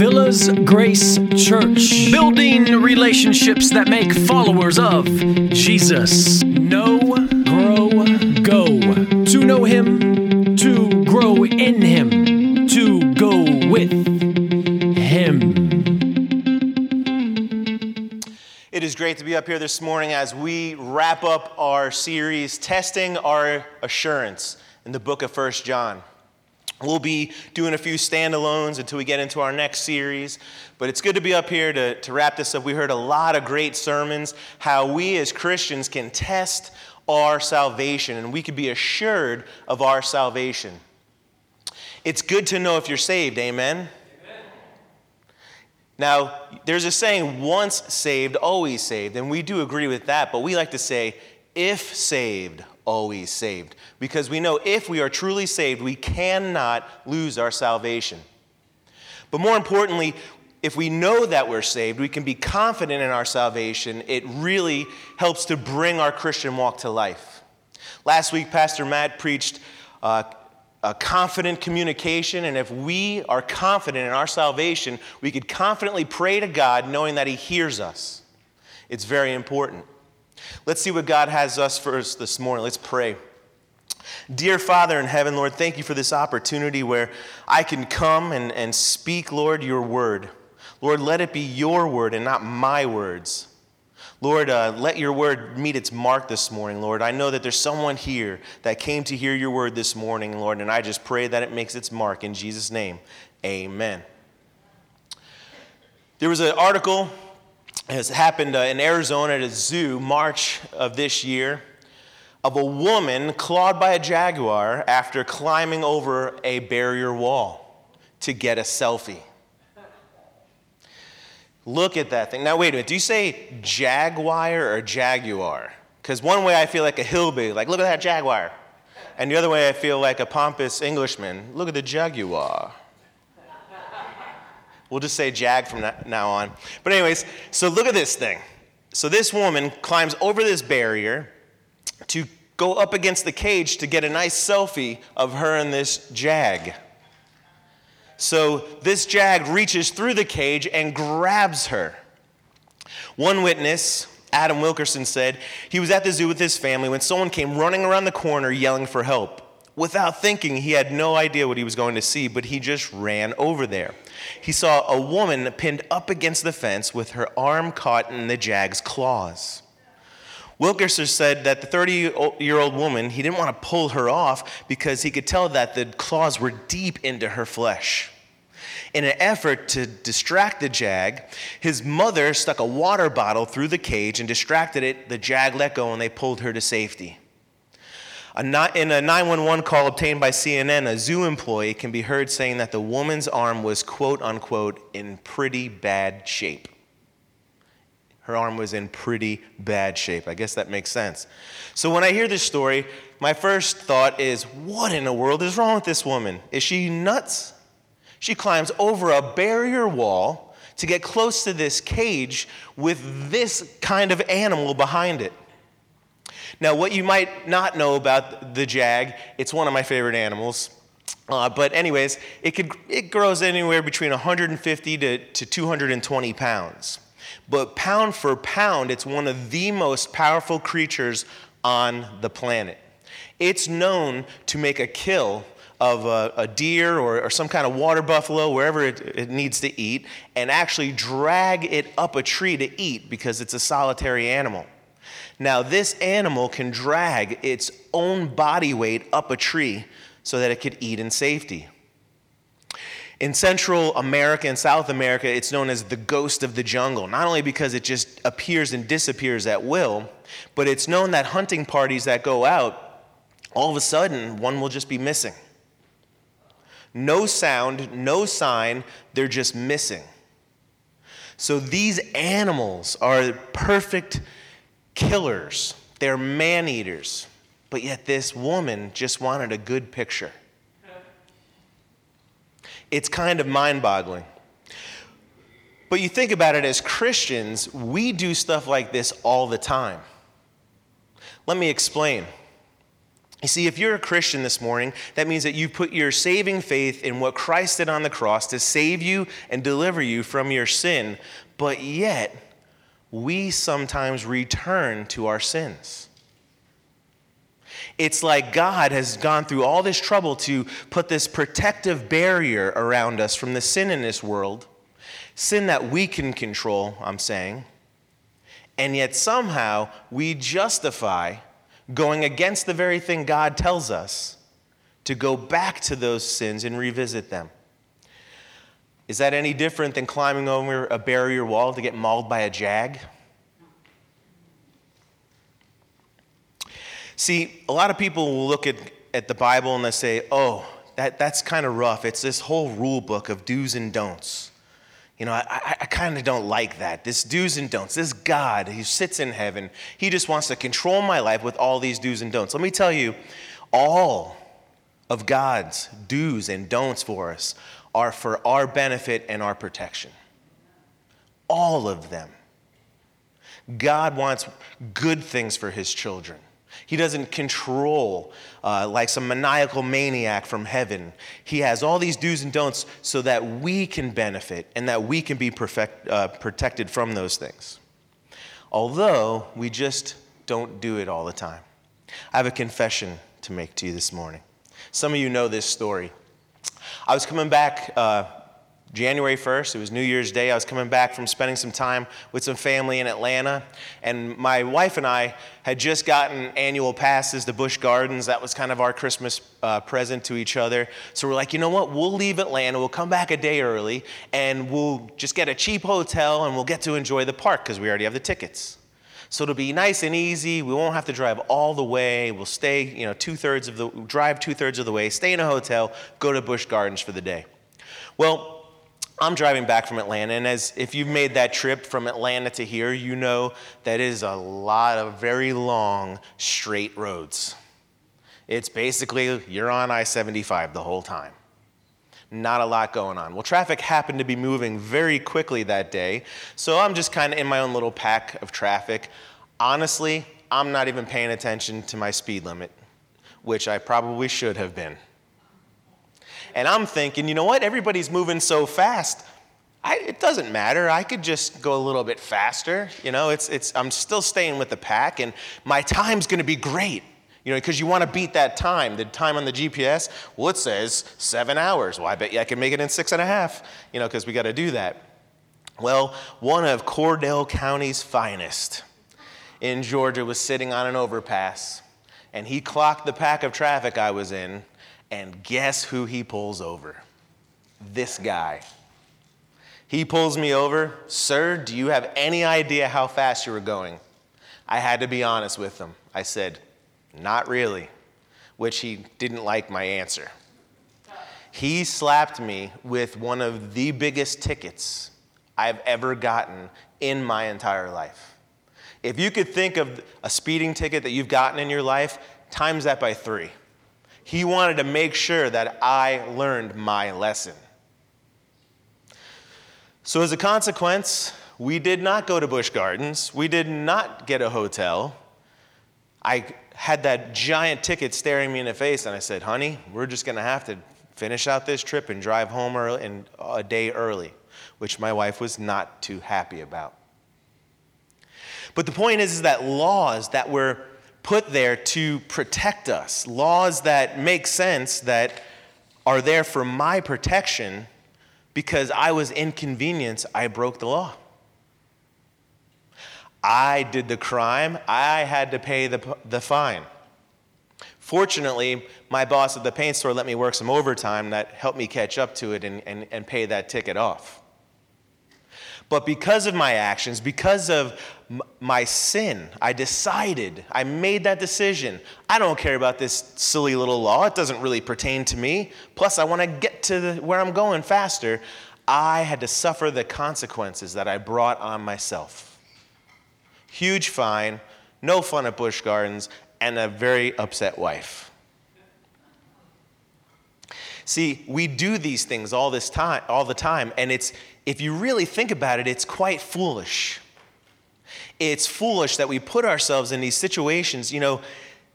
Villas Grace Church. Building relationships that make followers of Jesus. Know, grow, go. To know Him, to grow in Him, to go with Him. It is great to be up here this morning as we wrap up our series, Testing Our Assurance, in the book of First John. We'll be doing a few standalones until we get into our next series, but it's good to be up here to, to wrap this up. We heard a lot of great sermons, how we as Christians can test our salvation and we can be assured of our salvation. It's good to know if you're saved, amen? Now, there's a saying, once saved, always saved, and we do agree with that, but we like to say, if saved, always saved. Because we know if we are truly saved, we cannot lose our salvation. But more importantly, if we know that we're saved, we can be confident in our salvation. It really helps to bring our Christian walk to life. Last week, Pastor Matt preached uh, a confident communication, and if we are confident in our salvation, we could confidently pray to God knowing that He hears us. It's very important. Let's see what God has us for us this morning. Let's pray. Dear Father in heaven, Lord, thank you for this opportunity where I can come and, and speak, Lord, your word. Lord, let it be your word and not my words. Lord, uh, let your word meet its mark this morning, Lord. I know that there's someone here that came to hear your word this morning, Lord, and I just pray that it makes its mark in Jesus' name. Amen. There was an article has happened uh, in Arizona at a zoo, March of this year, of a woman clawed by a jaguar after climbing over a barrier wall to get a selfie. Look at that thing. Now, wait a minute. Do you say jaguar or jaguar? Because one way I feel like a hillbilly, like, look at that jaguar. And the other way I feel like a pompous Englishman, look at the jaguar. We'll just say Jag from now on. But, anyways, so look at this thing. So, this woman climbs over this barrier to go up against the cage to get a nice selfie of her and this Jag. So, this Jag reaches through the cage and grabs her. One witness, Adam Wilkerson, said he was at the zoo with his family when someone came running around the corner yelling for help. Without thinking, he had no idea what he was going to see, but he just ran over there. He saw a woman pinned up against the fence with her arm caught in the jag's claws. Wilkerson said that the 30 year old woman, he didn't want to pull her off because he could tell that the claws were deep into her flesh. In an effort to distract the jag, his mother stuck a water bottle through the cage and distracted it. The jag let go and they pulled her to safety. In a 911 call obtained by CNN, a zoo employee can be heard saying that the woman's arm was, quote unquote, in pretty bad shape. Her arm was in pretty bad shape. I guess that makes sense. So when I hear this story, my first thought is, what in the world is wrong with this woman? Is she nuts? She climbs over a barrier wall to get close to this cage with this kind of animal behind it. Now, what you might not know about the jag, it's one of my favorite animals. Uh, but anyways, it, could, it grows anywhere between 150 to, to 220 pounds. But pound for pound, it's one of the most powerful creatures on the planet. It's known to make a kill of a, a deer or, or, some kind of water buffalo, wherever it, it needs to eat, and actually drag it up a tree to eat because it's a solitary animal. Now, this animal can drag its own body weight up a tree so that it could eat in safety. In Central America and South America, it's known as the ghost of the jungle, not only because it just appears and disappears at will, but it's known that hunting parties that go out, all of a sudden, one will just be missing. No sound, no sign, they're just missing. So these animals are perfect killers, they're man eaters. But yet, this woman just wanted a good picture. It's kind of mind boggling. But you think about it as Christians, we do stuff like this all the time. Let me explain. You see, if you're a Christian this morning, that means that you put your saving faith in what Christ did on the cross to save you and deliver you from your sin. But yet, we sometimes return to our sins. It's like God has gone through all this trouble to put this protective barrier around us from the sin in this world, sin that we can control, I'm saying. And yet somehow we justify going against the very thing God tells us to go back to those sins and revisit them. Is that any different than climbing over a barrier wall to get mauled by a jag? See, a lot of people will look at, at the Bible and they say, oh, that, that's kind of rough. It's this whole rule book of do's and don'ts. You know, I, I, I kind of don't like that. This do's and don'ts. This God who sits in heaven, he just wants to control my life with all these do's and don'ts. Let me tell you, all of God's do's and don'ts for us are for our benefit and our protection. All of them. God wants good things for his children. He doesn't control uh, like some maniacal maniac from heaven. He has all these do's and don'ts so that we can benefit and that we can be perfect, uh, protected from those things. Although we just don't do it all the time. I have a confession to make to you this morning. Some of you know this story. I was coming back uh, January 1st, it was New Year's Day. I was coming back from spending some time with some family in Atlanta. And my wife and I had just gotten annual passes to Busch Gardens. That was kind of our Christmas uh, present to each other. So we're like, you know what? We'll leave Atlanta. We'll come back a day early and we'll just get a cheap hotel and we'll get to enjoy the park because we already have the tickets. So it'll be nice and easy. We won't have to drive all the way. We'll stay, you know, two thirds of the drive two thirds of the way, stay in a hotel, go to Busch Gardens for the day. Well, I'm driving back from Atlanta, and as if you've made that trip from Atlanta to here, you know that is a lot of very long straight roads. It's basically you're on I 75 the whole time. Not a lot going on. Well, traffic happened to be moving very quickly that day, so I'm just kind of in my own little pack of traffic. Honestly, I'm not even paying attention to my speed limit, which I probably should have been. And I'm thinking, you know what? Everybody's moving so fast. I, it doesn't matter. I could just go a little bit faster. You know, it's, it's, I'm still staying with the pack, and my time's going to be great. You know, because you want to beat that time. The time on the GPS, well, it says seven hours. Well, I bet you I can make it in six and a half, you know, because we got to do that. Well, one of Cordell County's finest in Georgia was sitting on an overpass, and he clocked the pack of traffic I was in, and guess who he pulls over? This guy. He pulls me over. Sir, do you have any idea how fast you were going? I had to be honest with him. I said, Not really, which he didn't like my answer. He slapped me with one of the biggest tickets I've ever gotten in my entire life. If you could think of a speeding ticket that you've gotten in your life, times that by three. He wanted to make sure that I learned my lesson. So, as a consequence, we did not go to Busch Gardens. We did not get a hotel. I had that giant ticket staring me in the face, and I said, Honey, we're just going to have to finish out this trip and drive home early, and uh, a day early, which my wife was not too happy about. But the point is, is that laws that were put there to protect us, laws that make sense, that are there for my protection because I was inconvenienced, I broke the law. I did the crime, I had to pay the, the fine. Fortunately, my boss at the paint store let me work some overtime that helped me catch up to it and, and, and pay that ticket off. But because of my actions, because of my sin, I decided, I made that decision. I don't care about this silly little law. It doesn't really pertain to me. Plus, I want to get to the, where I'm going faster. I had to suffer the consequences that I brought on myself. Huge fine, no fun at Busch Gardens, and a very upset wife. See, we do these things all this time, all the time, and it's if you really think about it, it's quite foolish. It's foolish that we put ourselves in these situations. You know,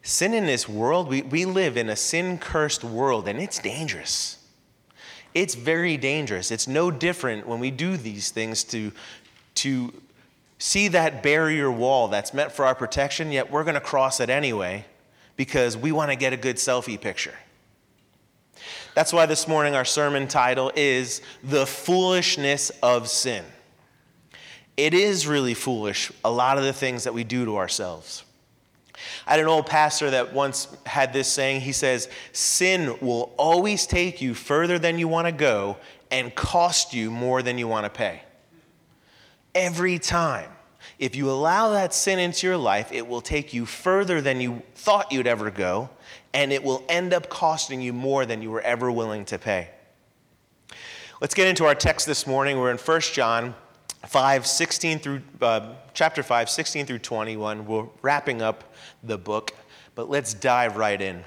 sin in this world, we, we live in a sin cursed world, and it's dangerous. It's very dangerous. It's no different when we do these things to, to see that barrier wall that's meant for our protection, yet we're going to cross it anyway because we want to get a good selfie picture. That's why this morning our sermon title is The Foolishness of Sin. It is really foolish, a lot of the things that we do to ourselves. I had an old pastor that once had this saying. He says, Sin will always take you further than you want to go and cost you more than you want to pay. Every time. If you allow that sin into your life, it will take you further than you thought you'd ever go, and it will end up costing you more than you were ever willing to pay. Let's get into our text this morning. We're in 1 John 5, 16 through, uh, chapter 5, 16 through 21. We're wrapping up the book, but let's dive right in.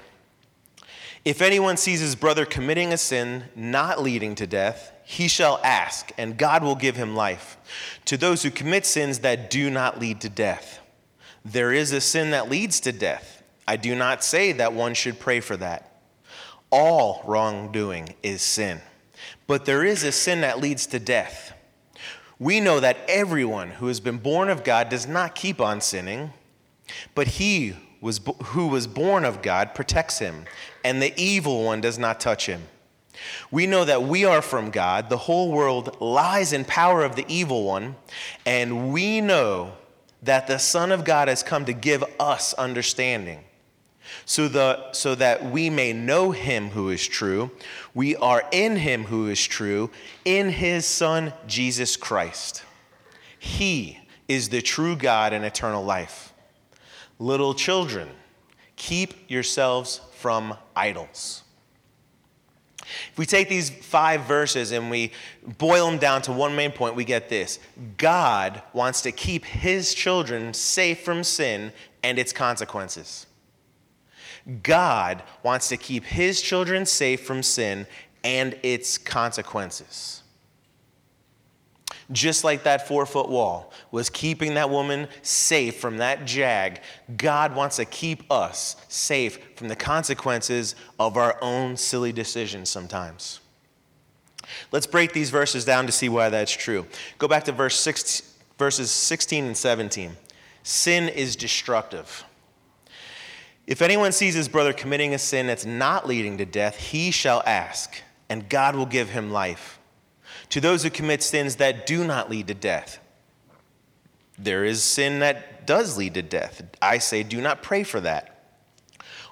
If anyone sees his brother committing a sin not leading to death, he shall ask, and God will give him life. To those who commit sins that do not lead to death, there is a sin that leads to death. I do not say that one should pray for that. All wrongdoing is sin, but there is a sin that leads to death. We know that everyone who has been born of God does not keep on sinning, but he was, who was born of God protects him, and the evil one does not touch him. We know that we are from God. The whole world lies in power of the evil one, and we know that the Son of God has come to give us understanding. So, the, so that we may know him who is true. We are in him who is true, in his Son, Jesus Christ. He is the true God and eternal life. Little children, keep yourselves from idols. If we take these five verses and we boil them down to one main point, we get this God wants to keep his children safe from sin and its consequences. God wants to keep his children safe from sin and its consequences. Just like that four foot wall was keeping that woman safe from that jag, God wants to keep us safe from the consequences of our own silly decisions sometimes. Let's break these verses down to see why that's true. Go back to verse six, verses 16 and 17. Sin is destructive. If anyone sees his brother committing a sin that's not leading to death, he shall ask, and God will give him life to those who commit sins that do not lead to death. There is sin that does lead to death. I say, do not pray for that.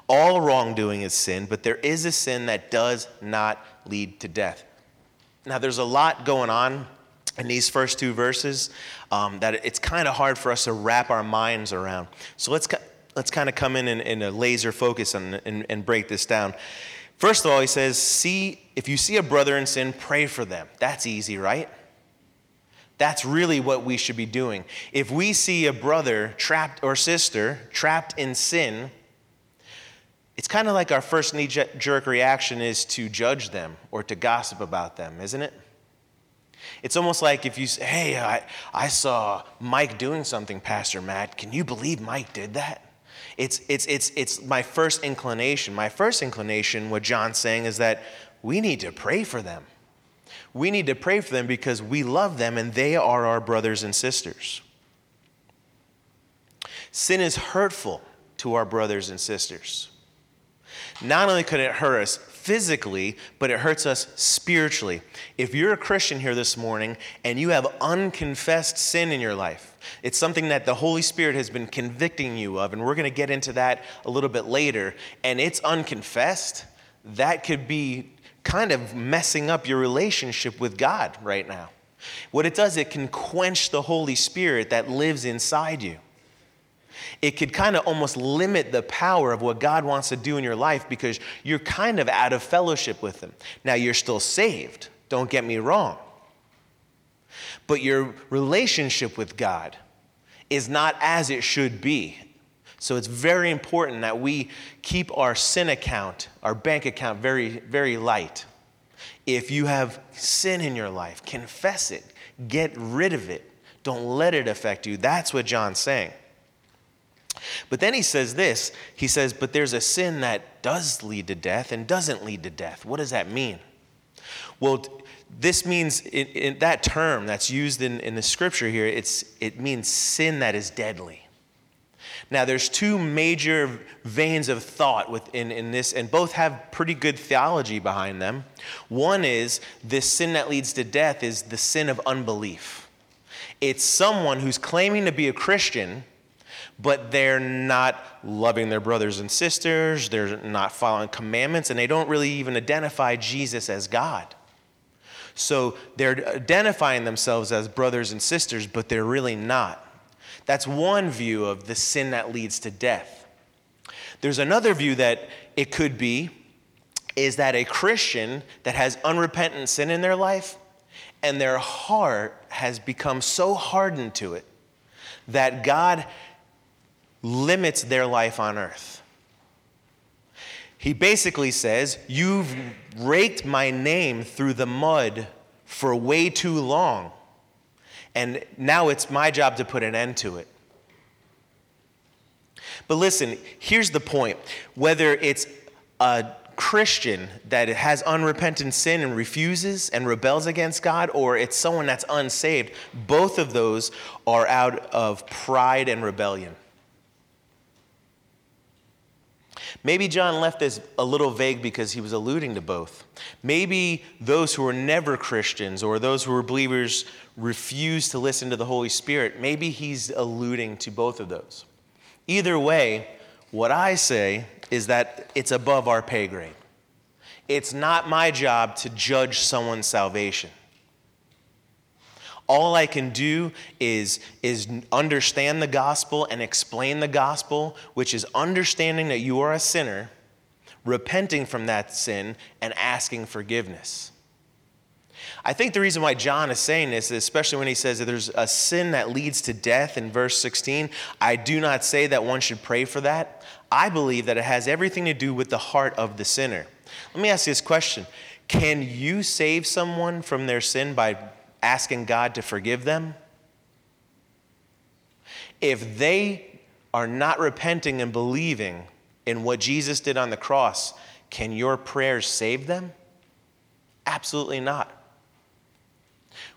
All wrongdoing is sin, but there is a sin that does not lead to death. Now, there's a lot going on in these first two verses um, that it's kind of hard for us to wrap our minds around. So let's, let's kind of come in in a laser focus and, and, and break this down. First of all, he says, see, if you see a brother in sin, pray for them. That's easy, right? That's really what we should be doing. If we see a brother trapped or sister trapped in sin, it's kind of like our first knee jerk reaction is to judge them or to gossip about them, isn't it? It's almost like if you say, Hey, I, I saw Mike doing something, Pastor Matt. Can you believe Mike did that? It's, it's, it's, it's my first inclination. My first inclination, what John's saying, is that we need to pray for them. We need to pray for them because we love them and they are our brothers and sisters. Sin is hurtful to our brothers and sisters. Not only could it hurt us physically, but it hurts us spiritually. If you're a Christian here this morning and you have unconfessed sin in your life, it's something that the Holy Spirit has been convicting you of, and we're going to get into that a little bit later, and it's unconfessed, that could be kind of messing up your relationship with God right now. What it does, it can quench the Holy Spirit that lives inside you it could kind of almost limit the power of what God wants to do in your life because you're kind of out of fellowship with Him. Now, you're still saved, don't get me wrong. But your relationship with God is not as it should be. So it's very important that we keep our sin account, our bank account, very, very light. If you have sin in your life, confess it, get rid of it. Don't let it affect you. That's what John's saying. But then he says this he says, But there's a sin that does lead to death and doesn't lead to death. What does that mean? Well, this means in, in that term that's used in, in the scripture here, it's, it means sin that is deadly. Now, there's two major veins of thought within in this, and both have pretty good theology behind them. One is this sin that leads to death is the sin of unbelief. It's someone who's claiming to be a Christian, but they're not loving their brothers and sisters, they're not following commandments, and they don't really even identify Jesus as God. So they're identifying themselves as brothers and sisters, but they're really not. That's one view of the sin that leads to death. There's another view that it could be is that a Christian that has unrepentant sin in their life and their heart has become so hardened to it that God limits their life on earth. He basically says, You've raked my name through the mud for way too long. And now it's my job to put an end to it. But listen, here's the point whether it's a Christian that has unrepentant sin and refuses and rebels against God, or it's someone that's unsaved, both of those are out of pride and rebellion. Maybe John left this a little vague because he was alluding to both. Maybe those who were never Christians or those who were believers refused to listen to the Holy Spirit. Maybe he's alluding to both of those. Either way, what I say is that it's above our pay grade. It's not my job to judge someone's salvation. All I can do is, is understand the gospel and explain the gospel, which is understanding that you are a sinner, repenting from that sin, and asking forgiveness. I think the reason why John is saying this, especially when he says that there's a sin that leads to death in verse 16, I do not say that one should pray for that. I believe that it has everything to do with the heart of the sinner. Let me ask you this question Can you save someone from their sin by asking God to forgive them, if they are not repenting and believing in what Jesus did on the cross, can your prayers save them? Absolutely not.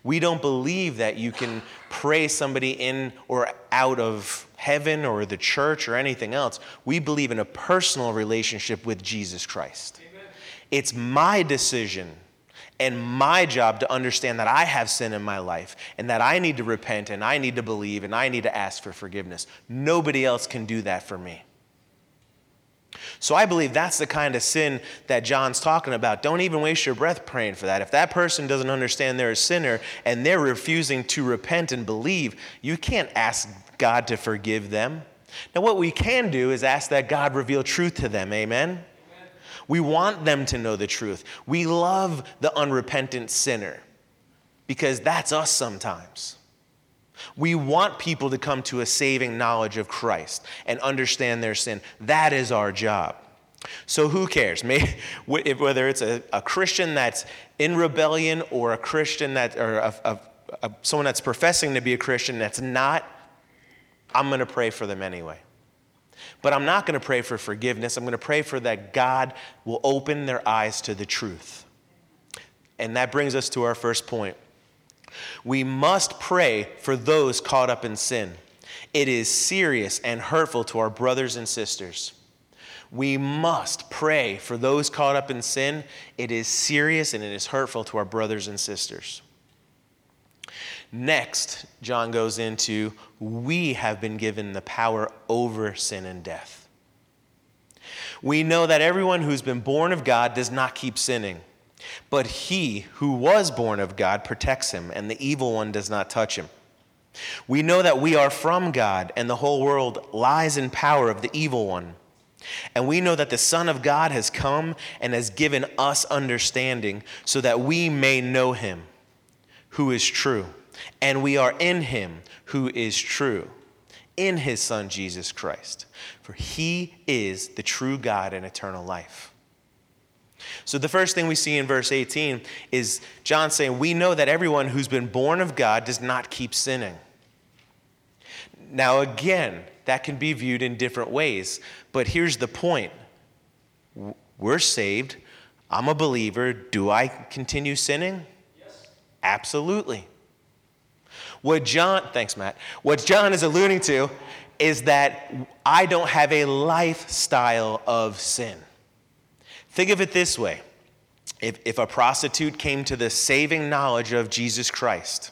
We don't believe that you can pray somebody in or out of heaven or the church or anything else. We believe in a personal relationship with Jesus Christ. Amen. It's my decision and my job to understand that I have sin in my life and that I need to repent and I need to believe and I need to ask for forgiveness. Nobody else can do that for me. So I believe that's the kind of sin that John's talking about. Don't even waste your breath praying for that. If that person doesn't understand they're a sinner and they're refusing to repent and believe, you can't ask God to forgive them. Now, what we can do is ask that God reveal truth to them. Amen? We want them to know the truth. We love the unrepentant sinner because that's us sometimes. We want people to come to a saving knowledge of Christ and understand their sin. That is our job. So who cares? whether it's a, a Christian that's in rebellion or a Christian that, or a, a, someone that's professing to be a Christian that's not, I'm going to pray for them anyway. But I'm not going to pray for forgiveness. I'm going to pray for that God will open their eyes to the truth. And that brings us to our first point. We must pray for those caught up in sin. It is serious and hurtful to our brothers and sisters. We must pray for those caught up in sin. It is serious and it is hurtful to our brothers and sisters. Next, John goes into we have been given the power over sin and death. We know that everyone who's been born of God does not keep sinning, but he who was born of God protects him, and the evil one does not touch him. We know that we are from God, and the whole world lies in power of the evil one. And we know that the Son of God has come and has given us understanding so that we may know him who is true and we are in him who is true, in his Son Jesus Christ. For he is the true God and eternal life. So, the first thing we see in verse 18 is John saying, We know that everyone who's been born of God does not keep sinning. Now, again, that can be viewed in different ways. But here's the point we're saved. I'm a believer. Do I continue sinning? Yes. Absolutely. What John, thanks, Matt. What John is alluding to is that I don't have a lifestyle of sin. Think of it this way if, if a prostitute came to the saving knowledge of Jesus Christ,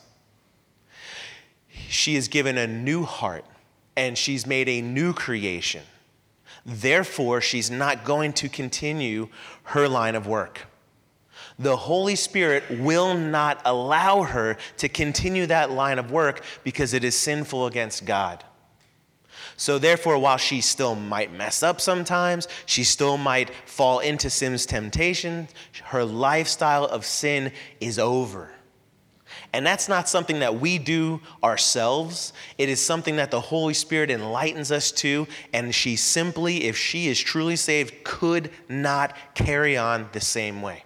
she is given a new heart and she's made a new creation. Therefore, she's not going to continue her line of work. The Holy Spirit will not allow her to continue that line of work because it is sinful against God. So, therefore, while she still might mess up sometimes, she still might fall into sin's temptation, her lifestyle of sin is over. And that's not something that we do ourselves. It is something that the Holy Spirit enlightens us to. And she simply, if she is truly saved, could not carry on the same way.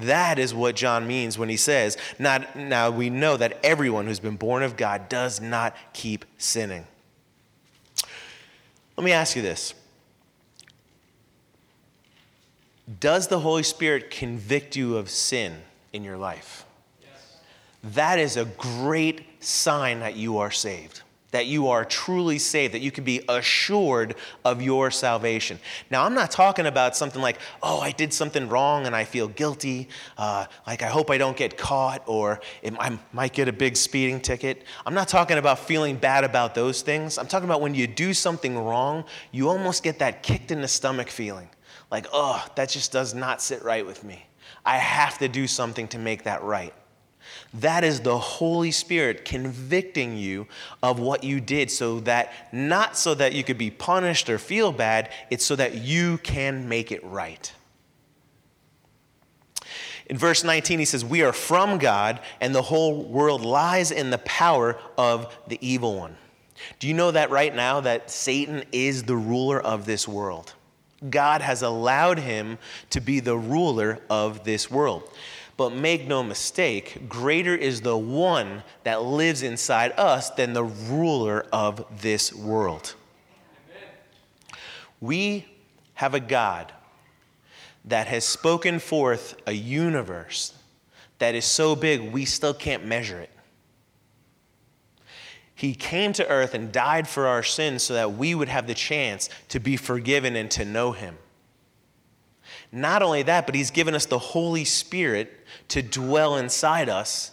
That is what John means when he says, not, Now we know that everyone who's been born of God does not keep sinning. Let me ask you this Does the Holy Spirit convict you of sin in your life? that is a great sign that you are saved, that you are truly saved, that you can be assured of your salvation. Now, I'm not talking about something like, oh, I did something wrong and I feel guilty, uh, like I hope I don't get caught or I might get a big speeding ticket. I'm not talking about feeling bad about those things. I'm talking about when you do something wrong, you almost get that kicked in the stomach feeling like, oh, that just does not sit right with me. I have to do something to make that right. That is the Holy Spirit convicting you of what you did so that not so that you could be punished or feel bad, it's so that you can make it right. In verse 19, he says, We are from God, and the whole world lies in the power of the evil one. Do you know that right now that Satan is the ruler of this world? God has allowed him to be the ruler of this world. But make no mistake, greater is the one that lives inside us than the ruler of this world. We have a God that has spoken forth a universe that is so big we still can't measure it. He came to earth and died for our sins so that we would have the chance to be forgiven and to know Him. Not only that, but He's given us the Holy Spirit to dwell inside us,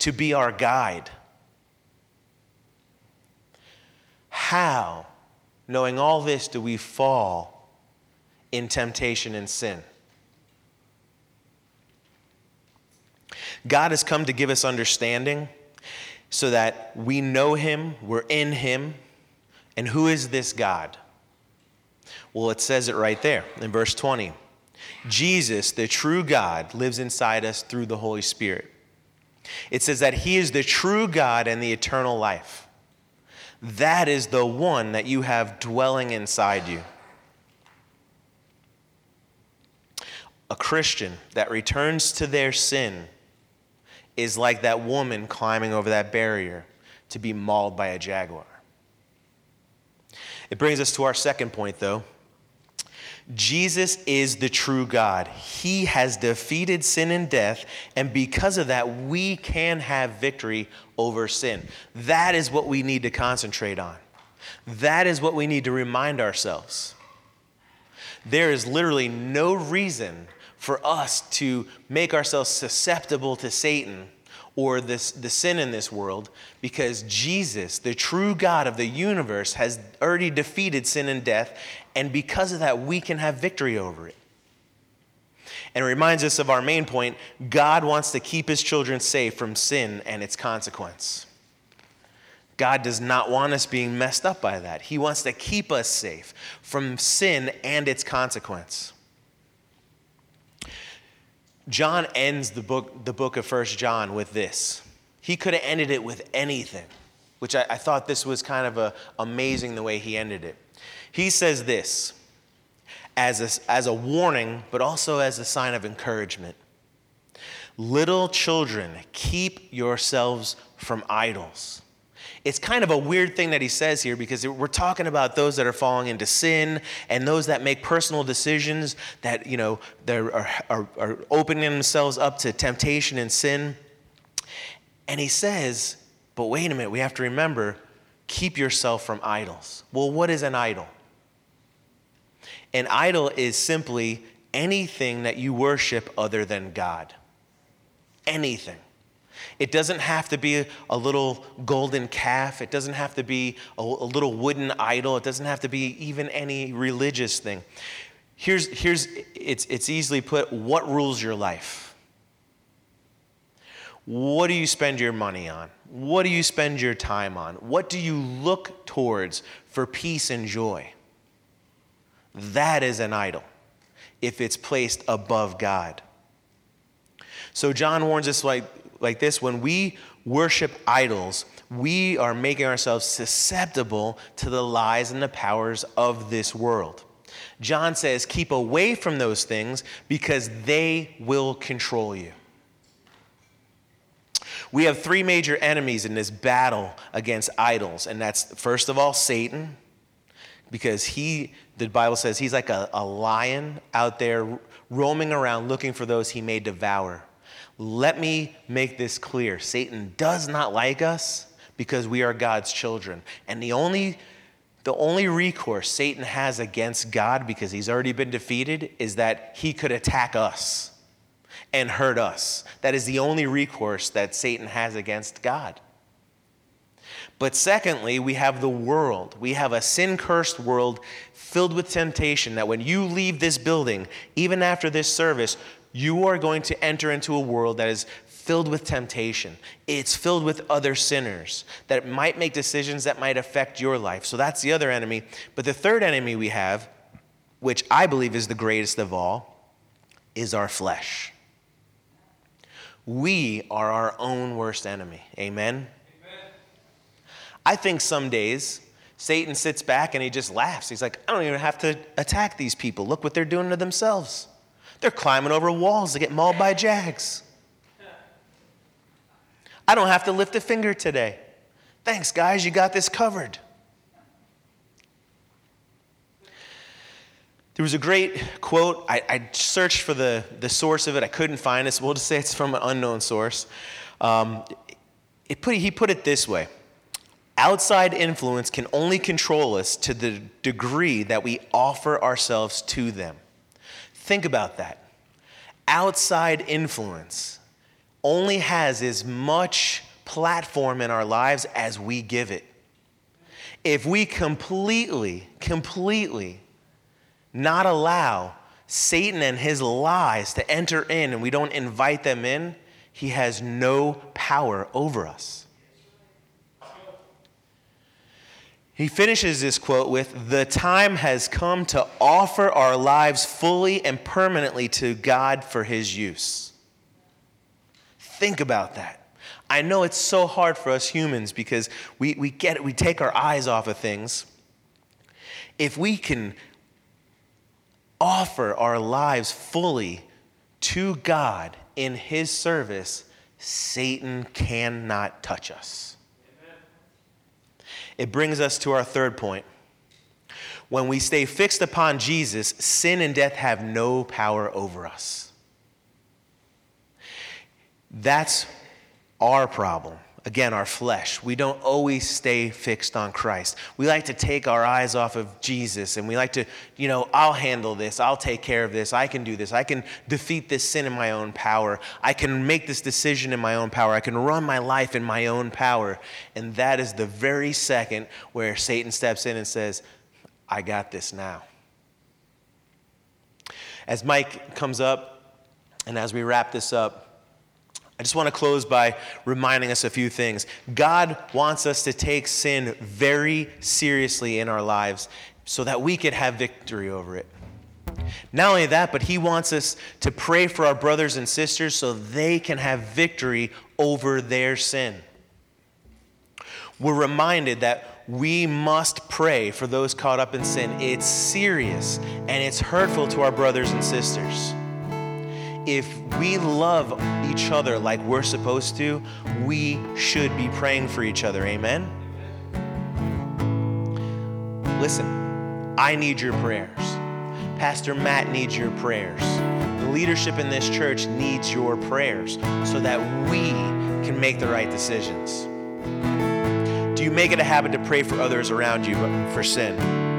to be our guide. How, knowing all this, do we fall in temptation and sin? God has come to give us understanding so that we know Him, we're in Him. And who is this God? Well, it says it right there in verse 20. Jesus, the true God, lives inside us through the Holy Spirit. It says that He is the true God and the eternal life. That is the one that you have dwelling inside you. A Christian that returns to their sin is like that woman climbing over that barrier to be mauled by a jaguar. It brings us to our second point, though Jesus is the true God. He has defeated sin and death, and because of that, we can have victory over sin. That is what we need to concentrate on. That is what we need to remind ourselves. There is literally no reason for us to make ourselves susceptible to Satan or this, the sin in this world because Jesus, the true God of the universe, has already defeated sin and death, and because of that, we can have victory over it. And it reminds us of our main point God wants to keep his children safe from sin and its consequence. God does not want us being messed up by that. He wants to keep us safe from sin and its consequence. John ends the book, the book of First John with this. He could have ended it with anything, which I, I thought this was kind of a, amazing the way he ended it. He says this as a, as a warning, but also as a sign of encouragement. Little children, keep yourselves from idols. It's kind of a weird thing that he says here because we're talking about those that are falling into sin and those that make personal decisions that, you know, are, are, are opening themselves up to temptation and sin. And he says, but wait a minute, we have to remember keep yourself from idols. Well, what is an idol? An idol is simply anything that you worship other than God. Anything. It doesn't have to be a little golden calf. It doesn't have to be a, little wooden idol. It doesn't have to be even any religious thing. Here's, here's it's, it's easily put what rules your life? What do you spend your money on? What do you spend your time on? What do you look towards for peace and joy? That is an idol if it's placed above God. So John warns us like, like this when we worship idols, we are making ourselves susceptible to the lies and the powers of this world. John says, keep away from those things because they will control you. We have three major enemies in this battle against idols, and that's first of all, Satan, because he, the Bible says, he's like a, a lion out there roaming around looking for those he may devour. Let me make this clear Satan does not like us because we are God's children. And the only the only recourse Satan has against God because he's already been defeated is that he could attack us and hurt us. That is the only recourse that Satan has against God. But secondly, we have the world. We have a sin cursed world filled with temptation that when you leave this building, even after this service, you are going to enter into a world that is filled with temptation. It's filled with other sinners that might make decisions that might affect your life. So that's the other enemy. But the third enemy we have, which I believe is the greatest of all, is our flesh. We are our own worst enemy. Amen? I think some days Satan sits back and he just laughs. He's like, I don't even have to attack these people. Look what they're doing to themselves. They're climbing over walls to get mauled by jags. I don't have to lift a finger today. Thanks, guys, you got this covered. There was a great quote. I, I, searched for the, the source of it. I couldn't find it, so we'll just say it's from an unknown source. Um, it put, he put it this way Outside influence can only control us to the degree that we offer ourselves to them. Think about that. Outside influence only has as much platform in our lives as we give it. If we completely, completely not allow Satan and his lies to enter in and we don't invite them in, he has no power over us. He finishes this quote with The time has come to offer our lives fully and permanently to God for His use. Think about that. I know it's so hard for us humans because we, we get it, we take our eyes off of things. If we can offer our lives fully to God in His service, Satan cannot touch us. It brings us to our third point. When we stay fixed upon Jesus, sin and death have no power over us. That's our problem. Again, our flesh. We don't always stay fixed on Christ. We like to take our eyes off of Jesus and we like to, you know, I'll handle this. I'll take care of this. I can do this. I can defeat this sin in my own power. I can make this decision in my own power. I can run my life in my own power. And that is the very second where Satan steps in and says, I got this now. As Mike comes up and as we wrap this up, I just want to close by reminding us a few things. God wants us to take sin very seriously in our lives so that we could have victory over it. Not only that, but He wants us to pray for our brothers and sisters so they can have victory over their sin. We're reminded that we must pray for those caught up in sin. It's serious and it's hurtful to our brothers and sisters. If we love each other like we're supposed to, we should be praying for each other. Amen? Listen, I need your prayers. Pastor Matt needs your prayers. The leadership in this church needs your prayers so that we can make the right decisions. Do you make it a habit to pray for others around you for sin?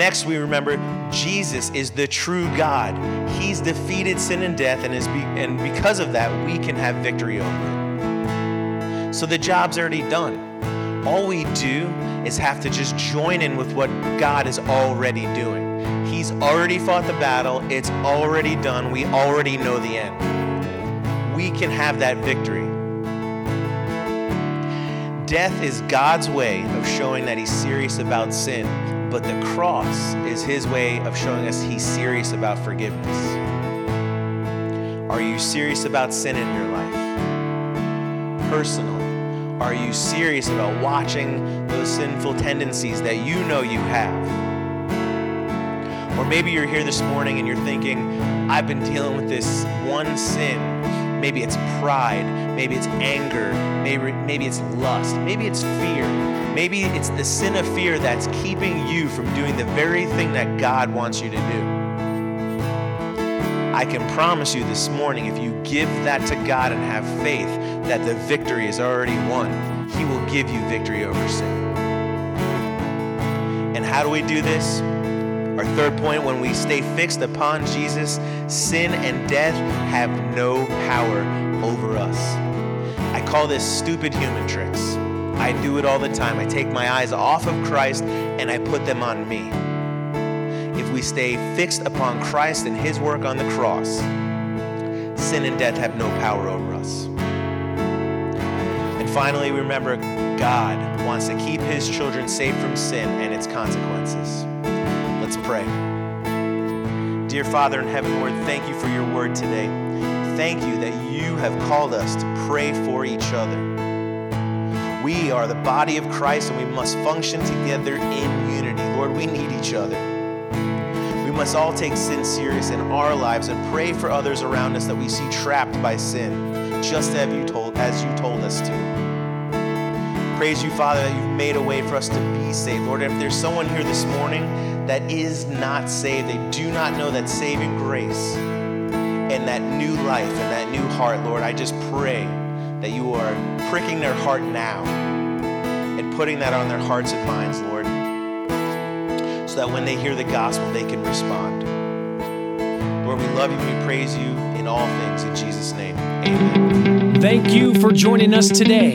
Next, we remember Jesus is the true God. He's defeated sin and death, and, is be- and because of that, we can have victory over it. So the job's already done. All we do is have to just join in with what God is already doing. He's already fought the battle, it's already done, we already know the end. We can have that victory. Death is God's way of showing that He's serious about sin but the cross is his way of showing us he's serious about forgiveness. Are you serious about sin in your life? Personally, are you serious about watching those sinful tendencies that you know you have? Or maybe you're here this morning and you're thinking, I've been dealing with this one sin Maybe it's pride. Maybe it's anger. Maybe, maybe it's lust. Maybe it's fear. Maybe it's the sin of fear that's keeping you from doing the very thing that God wants you to do. I can promise you this morning, if you give that to God and have faith that the victory is already won, He will give you victory over sin. And how do we do this? Our third point when we stay fixed upon Jesus, sin and death have no power over us. I call this stupid human tricks. I do it all the time. I take my eyes off of Christ and I put them on me. If we stay fixed upon Christ and his work on the cross, sin and death have no power over us. And finally, remember God wants to keep his children safe from sin and its consequences. Let's pray. Dear Father in heaven, Lord, thank you for your word today. Thank you that you have called us to pray for each other. We are the body of Christ and we must function together in unity. Lord, we need each other. We must all take sin serious in our lives and pray for others around us that we see trapped by sin, just as you told, as you told us to. Praise you, Father, that you've made a way for us to be saved. Lord, if there's someone here this morning that is not saved, they do not know that saving grace and that new life and that new heart, Lord, I just pray that you are pricking their heart now and putting that on their hearts and minds, Lord, so that when they hear the gospel, they can respond. Lord, we love you we praise you in all things. In Jesus' name, amen. Thank you for joining us today.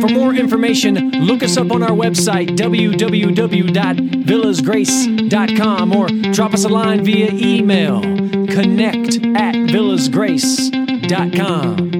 For more information, look us up on our website, www.villasgrace.com, or drop us a line via email, connect at villasgrace.com.